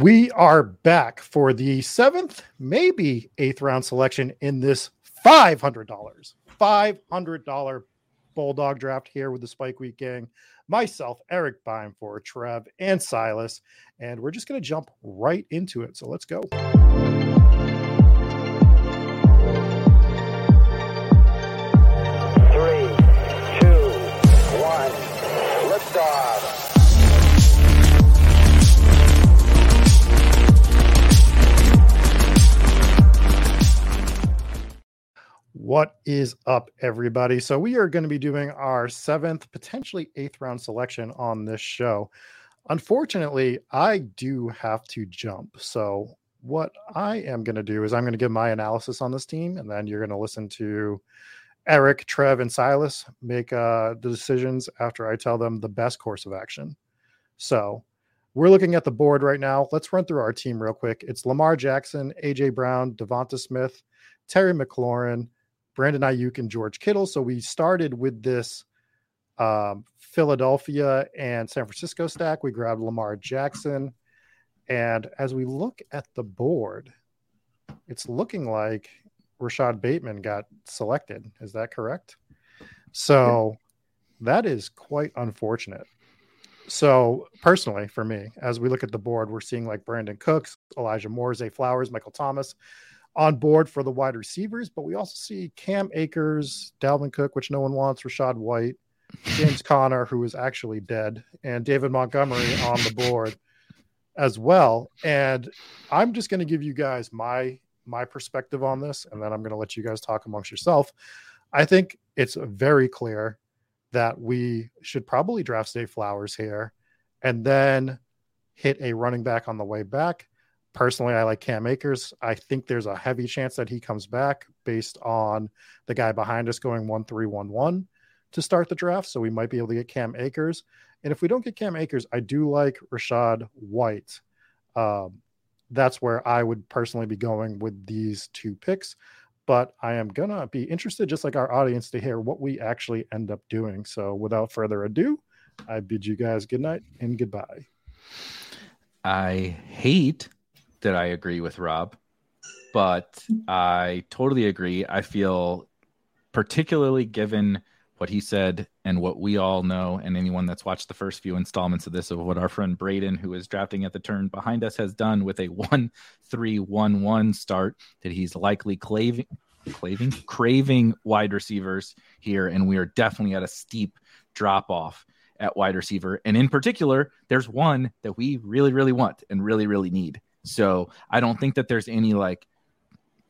We are back for the seventh, maybe eighth round selection in this $500, $500 Bulldog draft here with the Spike Week gang. Myself, Eric Bime for Trev and Silas. And we're just going to jump right into it. So let's go. What is up, everybody? So, we are going to be doing our seventh, potentially eighth round selection on this show. Unfortunately, I do have to jump. So, what I am going to do is I'm going to give my analysis on this team, and then you're going to listen to Eric, Trev, and Silas make uh, the decisions after I tell them the best course of action. So, we're looking at the board right now. Let's run through our team real quick. It's Lamar Jackson, AJ Brown, Devonta Smith, Terry McLaurin, Brandon Aiyuk and George Kittle. So we started with this um, Philadelphia and San Francisco stack. We grabbed Lamar Jackson. And as we look at the board, it's looking like Rashod Bateman got selected. Is that correct? So that is quite unfortunate. So personally, for me, as we look at the board, we're seeing like Brandin Cooks, Elijah Moore, Zay Flowers, Michael Thomas, on board for the wide receivers, but we also see Cam Akers, Dalvin Cook, which no one wants, Rachaad White, James Conner, who is actually dead, and David Montgomery on the board as well. And I'm just going to give you guys my my perspective on this, and then I'm going to let you guys talk amongst yourself. I think it's very clear that we should probably draft Zay Flowers here, and then hit a running back on the way back Personally, I like Cam Akers. I think there's a heavy chance that he comes back based on the guy behind us going 1 3 1 1 to start the draft. So we might be able to get Cam Akers. And if we don't get Cam Akers, I do like Rachaad White. Um, that's where I would personally be going with these two picks. But I am going to be interested, just like our audience, to hear what we actually end up doing. So without further ado, I bid you guys good night and goodbye. I hate that I agree with Rob, but I totally agree. I feel particularly given what he said and what we all know, and anyone that's watched the first few installments of this, of what our friend Braden, who is drafting at the turn behind us, has done with a 1 3 1 1 start, that he's likely claving, claving, craving wide receivers here. And we are definitely at a steep drop off at wide receiver. And in particular, there's one that we really, really want and really, really need. So I don't think that there's any like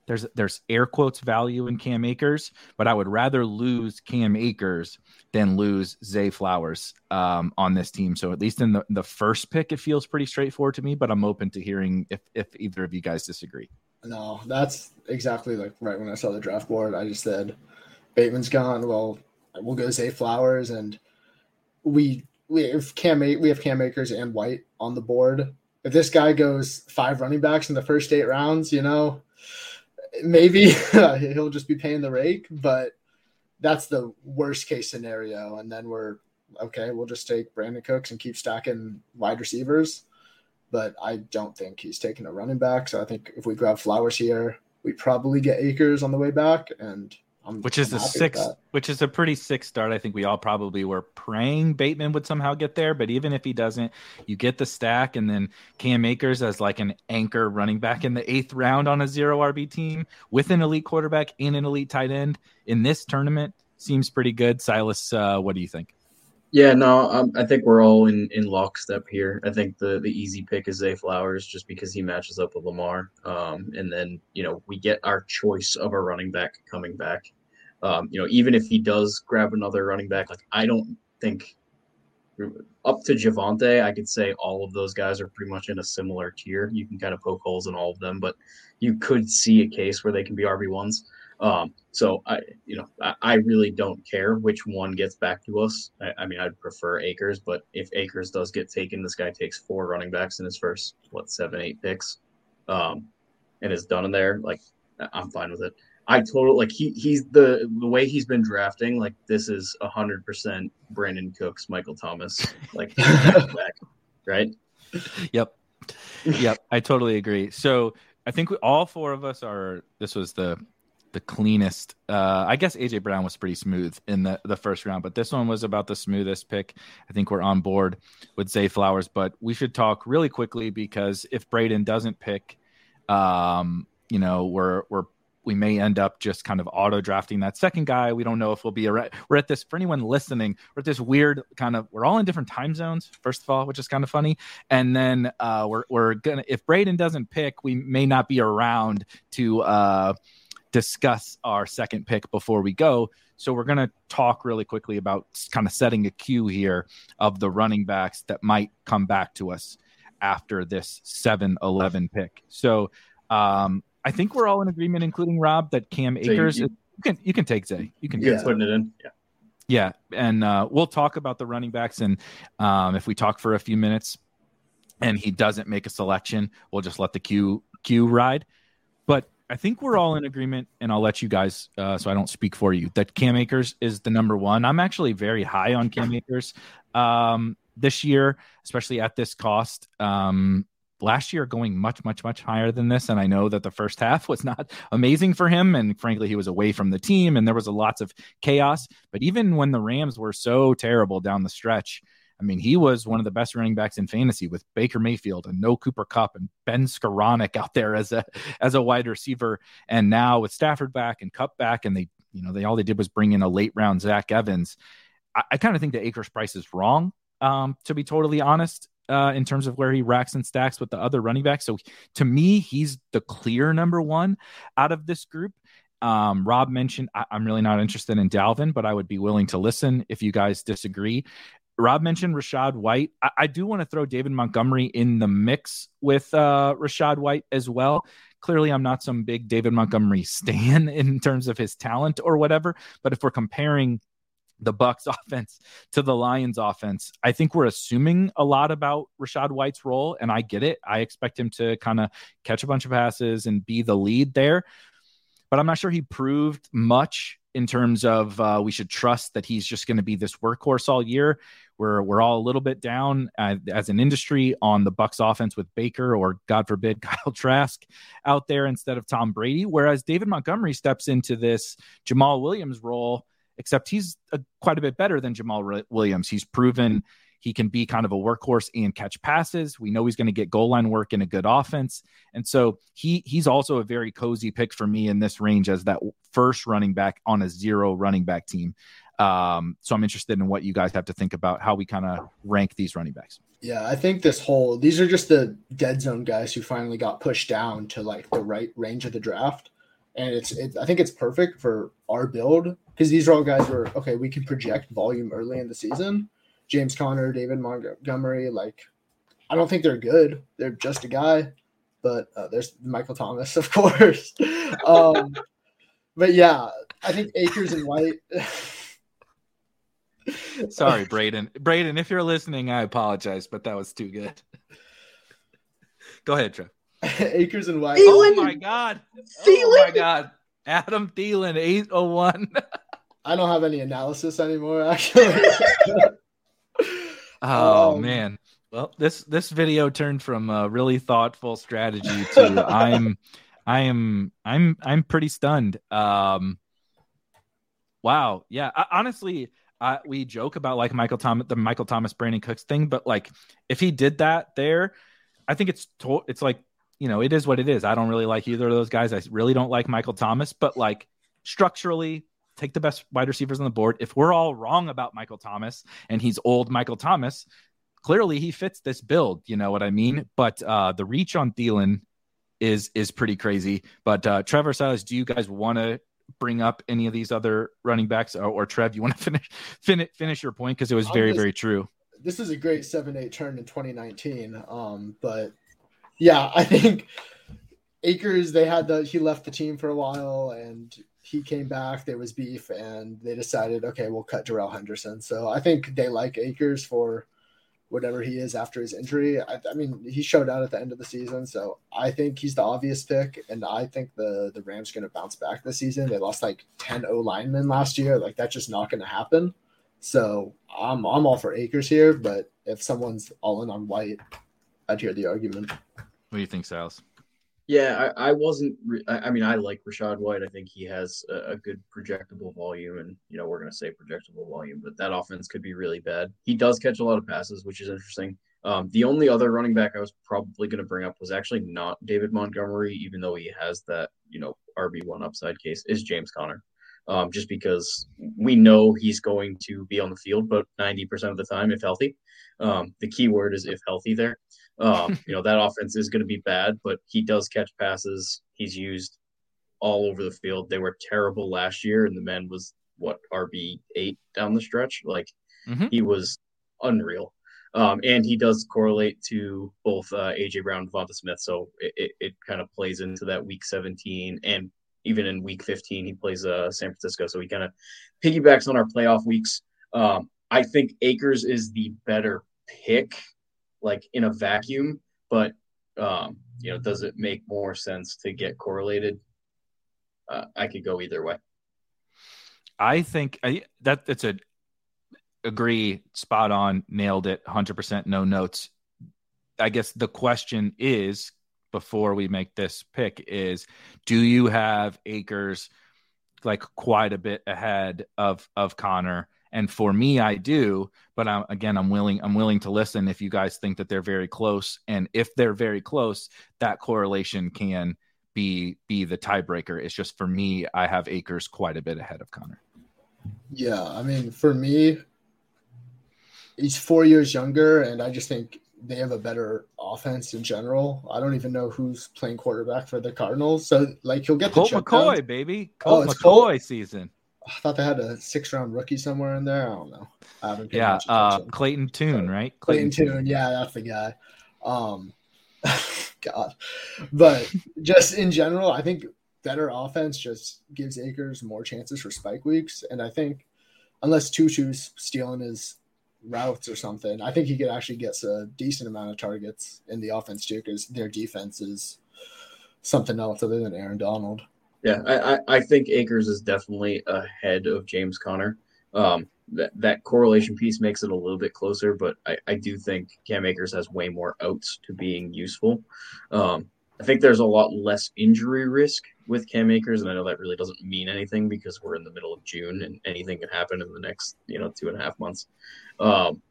there's there's air quotes value in Cam Akers, but I would rather lose Cam Akers than lose Zay Flowers um, on this team. So at least in the, the first pick, it feels pretty straightforward to me. But I'm open to hearing if if either of you guys disagree. No, that's exactly like right when I saw the draft board. I just said Bateman's gone. Well, we'll go Zay Flowers, and we we have Cam we have Cam Akers and White on the board if this guy goes five running backs in the first eight rounds, you know, maybe he'll just be paying the rake, but that's the worst case scenario. And then we're okay, we'll just take Brandin Cooks and keep stacking wide receivers. But I don't think he's taking a running back. So I think if we grab Flowers here, we probably get Akers on the way back. And I'm, which is I'm a six, which is a pretty sick start. I think we all probably were praying Bateman would somehow get there, but even if he doesn't, you get the stack, and then Cam Akers as like an anchor running back in the eighth round on a zero RB team with an elite quarterback and an elite tight end in this tournament seems pretty good. Silas, uh, what do you think? Yeah, no, um, I think we're all in in lockstep here. I think the the easy pick is Zay Flowers just because he matches up with Lamar, um, and then you know we get our choice of a running back coming back. Um, you know, even if he does grab another running back, like I don't think up to Javonte, I could say all of those guys are pretty much in a similar tier. You can kind of poke holes in all of them, but you could see a case where they can be RB ones. Um, so I, you know, I, I, really don't care which one gets back to us. I, I, mean, I'd prefer Akers, but if Akers does get taken, this guy takes four running backs in his first what seven, eight picks, um, and is done in there. Like, I'm fine with it. I totally like he he's the the way he's been drafting. Like this is a hundred percent Brandin Cooks, Michael Thomas, like back, right? Yep. yep, I totally agree. So I think we, all four of us are. This was the the cleanest. Uh, I guess AJ Brown was pretty smooth in the the first round, but this one was about the smoothest pick. I think we're on board with Zay Flowers, but we should talk really quickly because if Braden doesn't pick, um, you know, we're we're we may end up just kind of auto drafting that second guy. We don't know if we'll be around. We're at this for anyone listening. We're at this weird kind of. We're all in different time zones. First of all, which is kind of funny, and then uh, we're we're gonna. If Braden doesn't pick, we may not be around to uh, discuss our second pick before we go. So we're going to talk really quickly about kind of setting a queue here of the running backs that might come back to us after this 7-11 pick. So um, I think we're all in agreement, including Rob, that Cam Akers. So you, you, can you can take Zay. You can yeah. putting it in. Yeah. Yeah, and uh, we'll talk about the running backs, and um, if we talk for a few minutes, and he doesn't make a selection, we'll just let the queue queue ride. But I think we're all in agreement, and I'll let you guys, uh, so I don't speak for you, that Cam Akers is the number one. I'm actually very high on Cam Akers um, this year, especially at this cost. Um, last year going much much much higher than this and i know that the first half was not amazing for him and frankly he was away from the team and there was a lots of chaos but even when the rams were so terrible down the stretch i mean he was one of the best running backs in fantasy with baker mayfield and no cooper Kupp and ben skowronek out there as a as a wide receiver and now with stafford back and Kupp back and they you know they all they did was bring in a late round zach evans i, I kind of think the akers price is wrong um, to be totally honest uh, in terms of where he racks and stacks with the other running backs. So to me, he's the clear number one out of this group. Um, Rob mentioned I- am really not interested in Dalvin, but I would be willing to listen if you guys disagree. Rob mentioned Rachaad White. I, I do want to throw David Montgomery in the mix with uh, Rachaad White as well. Clearly, I'm not some big David Montgomery stan in terms of his talent or whatever. But if we're comparing the Bucks offense to the Lions offense. I think we're assuming a lot about Rachaad White's role, and I get it. I expect him to kind of catch a bunch of passes and be the lead there. But I'm not sure he proved much in terms of uh, we should trust that he's just going to be this workhorse all year. We're we're all a little bit down uh, as an industry on the Bucks offense with Baker or God forbid Kyle Trask out there instead of Tom Brady. Whereas David Montgomery steps into this Jamaal Williams role except he's a, quite a bit better than Jamaal Williams. He's proven he can be kind of a workhorse and catch passes. We know he's going to get goal line work in a good offense. And so he he's also a very cozy pick for me in this range as that first running back on a zero running back team. Um, so I'm interested in what you guys have to think about how we kind of rank these running backs. Yeah, I think this whole these are just the dead zone guys who finally got pushed down to like the right range of the draft and it's it, I think it's perfect for our build because these are all guys where okay we can project volume early in the season. James Conner, David Montgomery, like I don't think they're good. They're just a guy, but uh, there's Michael Thomas, of course. um, but yeah, I think Akers and White. Sorry, Braden. Braden, if you're listening, I apologize, but that was too good. Go ahead, Trev. Akers and White. Oh my god. Thielen. Oh my god. Adam Thielen, 801. I don't have any analysis anymore, actually. oh um, man. Well, this this video turned from a really thoughtful strategy to I'm I am I'm I'm pretty stunned. Um wow. Yeah. I, honestly, uh, we joke about like Michael Thomas, the Michael Thomas, Brandin Cooks thing, but like if he did that there, I think it's to- it's like you know, it is what it is. I don't really like either of those guys. I really don't like Michael Thomas, but like structurally, take the best wide receivers on the board. If we're all wrong about Michael Thomas and he's old Michael Thomas, clearly he fits this build. You know what I mean? But uh, the reach on Thielen is is pretty crazy. But uh, Trevor Silas, do you guys want to bring up any of these other running backs, or, or Trev, you want to finish finish finish your point because it was very just, very true. This is a great seven eight turn in 2019. Um, but yeah, I think Akers they had the he left the team for a while and he came back. There was beef and they decided, okay, we'll cut Darrell Henderson. So I think they like Akers for whatever he is after his injury. I, I, mean, he showed out at the end of the season, so I think he's the obvious pick, and I think the the Rams going to bounce back this season. They lost like ten O linemen last year, like that's just not going to happen. So I'm I'm all for Akers here, but if someone's all in on White, I'd hear the argument. What do you think, Silas? Yeah, I, I wasn't. Re- I, mean, I like Rachaad White. I think he has a, a good projectable volume, and you know we're going to say projectable volume, but that offense could be really bad. He does catch a lot of passes, which is interesting. Um, the only other running back I was probably going to bring up was actually not David Montgomery, even though he has that you know RB one upside case, is James Conner. Um, just because we know he's going to be on the field, but ninety percent of the time, if healthy. Um, the key word is if healthy there. Um, you know, that offense is going to be bad, but he does catch passes. He's used all over the field. They were terrible last year, and the man was what RB eight down the stretch. Like mm-hmm. he was unreal. Um, and he does correlate to both uh, AJ Brown and Devonta Smith, so it, it, it, kind of plays into that Week 17, and even in Week 15 he plays uh, San Francisco, so he kind of piggybacks on our playoff weeks. Um, I think Akers is the better pick like in a vacuum, but um, you know, does it make more sense to get correlated? Uh, I could go either way. I think I, that that's a agree, spot on, nailed it, hundred percent, no notes. I guess the question is before we make this pick is, do you have akers like quite a bit ahead of of Conner? And for me i do but I'm, again i'm willing i'm willing to listen if you guys think that they're very close and if they're very close that correlation can be be the tiebreaker it's just for me i have akers quite a bit ahead of conner yeah i mean for me he's four years younger and i just think they have a better offense in general. I don't even know who's playing quarterback for the Cardinals. So like he'll get the Colt McCoy, down. baby. Oh, Colt oh, McCoy Colt? season. I thought they had a six round rookie somewhere in there. I don't know. I haven't yeah, uh, Clayton Tune, right? Clayton, Clayton Tune. Yeah, that's the guy. Um, God, but just in general, I think better offense just gives Akers more chances for spike weeks, and I think unless Tutu's stealing his routes or something, I think he could actually get a decent amount of targets in the offense too, because their defense is something else other than Aaron Donald. Yeah, I, I think Akers is definitely ahead of James Conner. Um, that that correlation piece makes it a little bit closer, but I, I do think Cam Akers has way more outs to being useful. Um, I think there's a lot less injury risk with Cam Akers, and I know that really doesn't mean anything because we're in the middle of June and anything can happen in the next you know two and a half months. Um,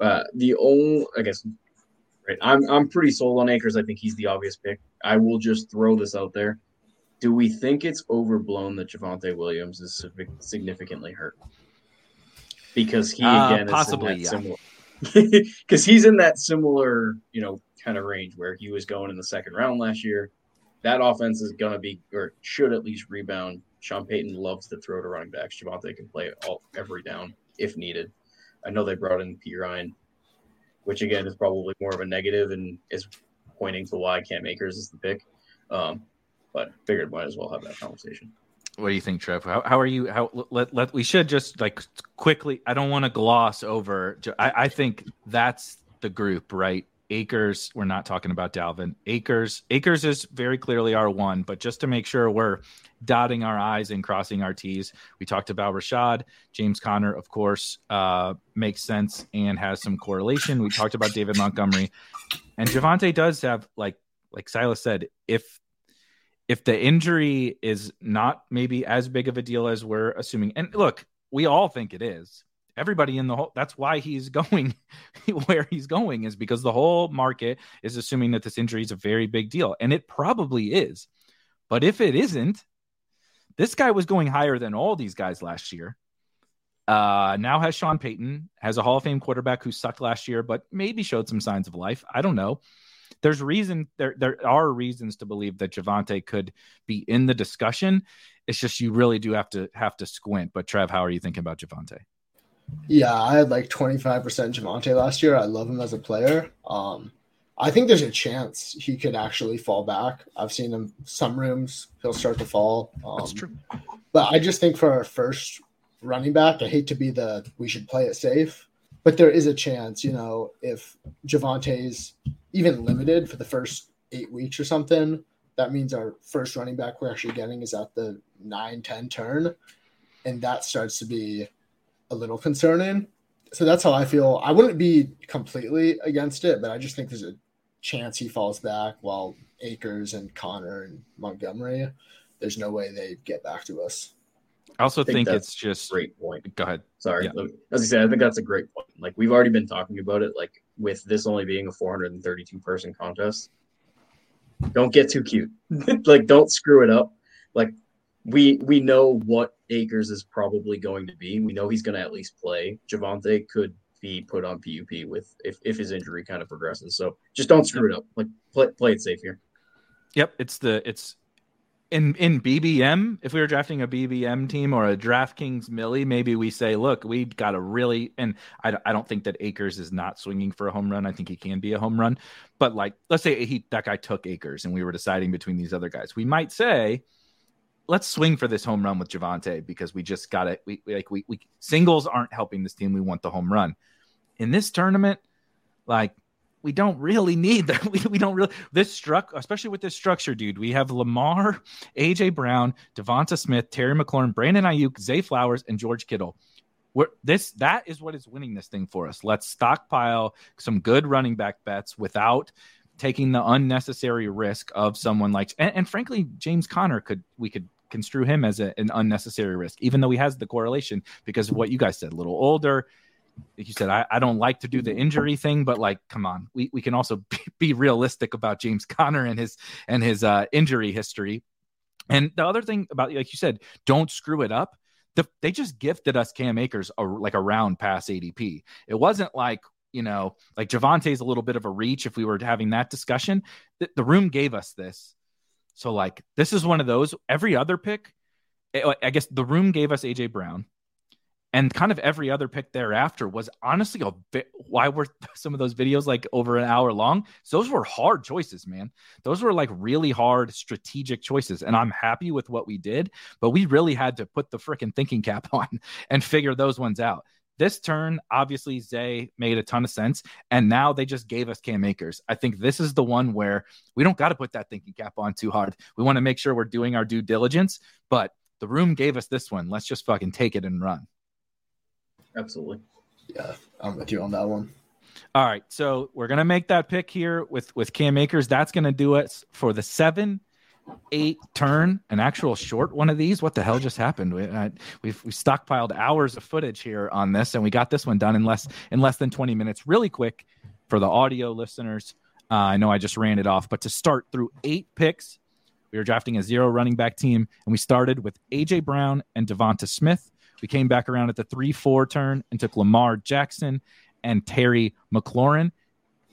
uh, the only I guess right, I'm I'm pretty sold on Akers. I think he's the obvious pick. I will just throw this out there do we think it's overblown that Javonte Williams is significantly hurt? Because he uh, again uh, possibly yeah. similar because he's in that similar, you know, kind of range where he was going in the second round last year. That offense is gonna be or should at least rebound. Sean Payton loves to throw to running backs. Javonte can play all every down if needed. I know they brought in Perine, which again is probably more of a negative and is pointing to why Cam Akers is the pick. Um, but figured might as well have that conversation. What do you think, Trev? How, how are you? How let, let we should just like quickly. I don't want to gloss over. I, I think that's the group, right? Akers. We're not talking about Dalvin. Akers. Akers is very clearly our one, but just to make sure we're dotting our I's and crossing our T's, we talked about Rachaad. James Conner, of course, uh, makes sense and has some correlation. We talked about David Montgomery, and Javonte does have like like Silas said, if if the injury is not maybe as big of a deal as we're assuming, and look, we all think it is. Everybody in the whole that's why he's going where he's going is because the whole market is assuming that this injury is a very big deal. And it probably is. But if it isn't, this guy was going higher than all these guys last year. Uh, now has Sean Payton, has a Hall of Fame quarterback who sucked last year, but maybe showed some signs of life. I don't know there's reason there there are reasons to believe that Javonte could be in the discussion. It's just you really do have to have to squint. But Trev, how are you thinking about Javonte? Yeah, I had like 25% Javonte last year. I love him as a player. Um, I think there's a chance he could actually fall back. I've seen him some rooms, he'll start to fall. Um, That's true. But I just think for our first running back, I hate to be the we should play it safe, but there is a chance, you know, if Javonte's even limited for the first eight weeks or something, that means our first running back we're actually getting is at the 9 10 turn. And that starts to be a little concerning. So that's how I feel. I wouldn't be completely against it, but I just think there's a chance he falls back while Akers and Conner and Montgomery, there's no way they get back to us. I also I think think, that's it's just Great point. go ahead. Sorry. Yeah. As I said, I think that's a great point. Like we've already been talking about it, like with this only being a 432 person contest. Don't get too cute. like don't screw it up. Like we we know what Akers is probably going to be. We know he's going to at least play. Javonte could be put on PUP with if, if his injury kind of progresses. So just don't screw it up. Like play, play it safe here. Yep, it's the it's in in BBM. If we were drafting a BBM team or a DraftKings Millie, maybe we say, look, we got a really and I, I don't think that Akers is not swinging for a home run. I think he can be a home run, but like let's say he that guy took Akers and we were deciding between these other guys, we might say. Let's swing for this home run with Javonte because we just got it. We, we like we, we singles aren't helping this team. We want the home run in this tournament. Like we don't really need that. We, we don't really this struck, especially with this structure, dude. We have Lamar, AJ Brown, Devonta Smith, Terry McLaurin, Brandon Aiyuk, Zay Flowers, and George Kittle. We're, this that is what is winning this thing for us. Let's stockpile some good running back bets without taking the unnecessary risk of someone like and, and frankly James Conner could we could construe him as a, an unnecessary risk, even though he has the correlation because of what you guys said, a little older, like you said, I, I don't like to do the injury thing, but like, come on, we, we can also be, be realistic about James Conner and his and his uh, injury history. And the other thing about, like you said, don't screw it up. The, they just gifted us Cam Akers a, like a round past ADP. It wasn't like you know, like Javonte's a little bit of a reach. If we were having that discussion, the, the room gave us this. So like, this is one of those. Every other pick, I I guess the room gave us AJ Brown and kind of every other pick thereafter was honestly a bit why were some of those videos like over an hour long? Those were hard choices man. Those were like really hard strategic choices and i'm happy with what we did but we really had to put the freaking thinking cap on and figure those ones out. This turn obviously zay made a ton of sense and now they just gave us cam akers. I think this is the one where we don't got to put that thinking cap on too hard. We want to make sure we're doing our due diligence but the room gave us this one. Let's just fucking take it and run Absolutely. Yeah, I'm with you on that one. All right, so we're gonna make that pick here with with Cam Akers. That's gonna do it for the seven, eight turn, an actual short one of these. What the hell just happened? We, uh, we've we stockpiled hours of footage here on this, and we got this one done in less in less than twenty minutes. Really quick for the audio listeners. Uh, I know I just ran it off, but to start through eight picks, we were drafting a zero running back team, and we started with AJ Brown and Devonta Smith. We came back around at the 3 4 turn and took Lamar Jackson and Terry McLaurin.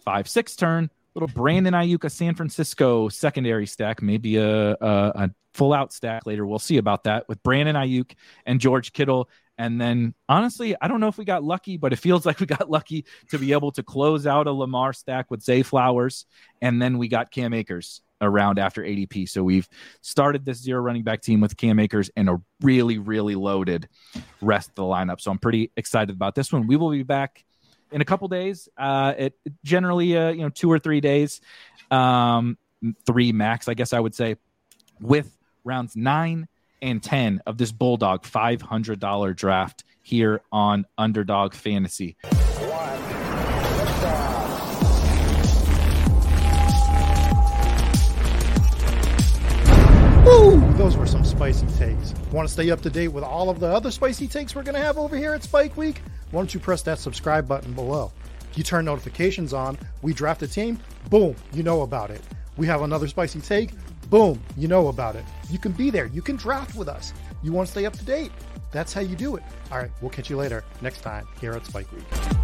5 6 turn, little Brandon Aiyuk, a San Francisco secondary stack, maybe a, a, a full out stack later. We'll see about that with Brandon Aiyuk and George Kittle. And then, honestly, I don't know if we got lucky, but it feels like we got lucky to be able to close out a Lamar stack with Zay Flowers. And then we got Cam Akers around after ADP. So we've started this zero running back team with Cam Akers and a really, really loaded rest of the lineup. So I'm pretty excited about this one. We will be back in a couple days. Uh, it generally, uh, you know, two or three days, um, three max, I guess I would say, with rounds nine and 10 of this Bulldog $500 draft here on Underdog Fantasy. Those were some spicy takes. Want to stay up to date with all of the other spicy takes we're going to have over here at Spike Week? Why don't you press that subscribe button below? You turn notifications on, we draft a team, boom, you know about it. We have another spicy take, boom, you know about it. You can be there, you can draft with us. You want to stay up to date? That's how you do it. All right, we'll catch you later next time here at Spike Week.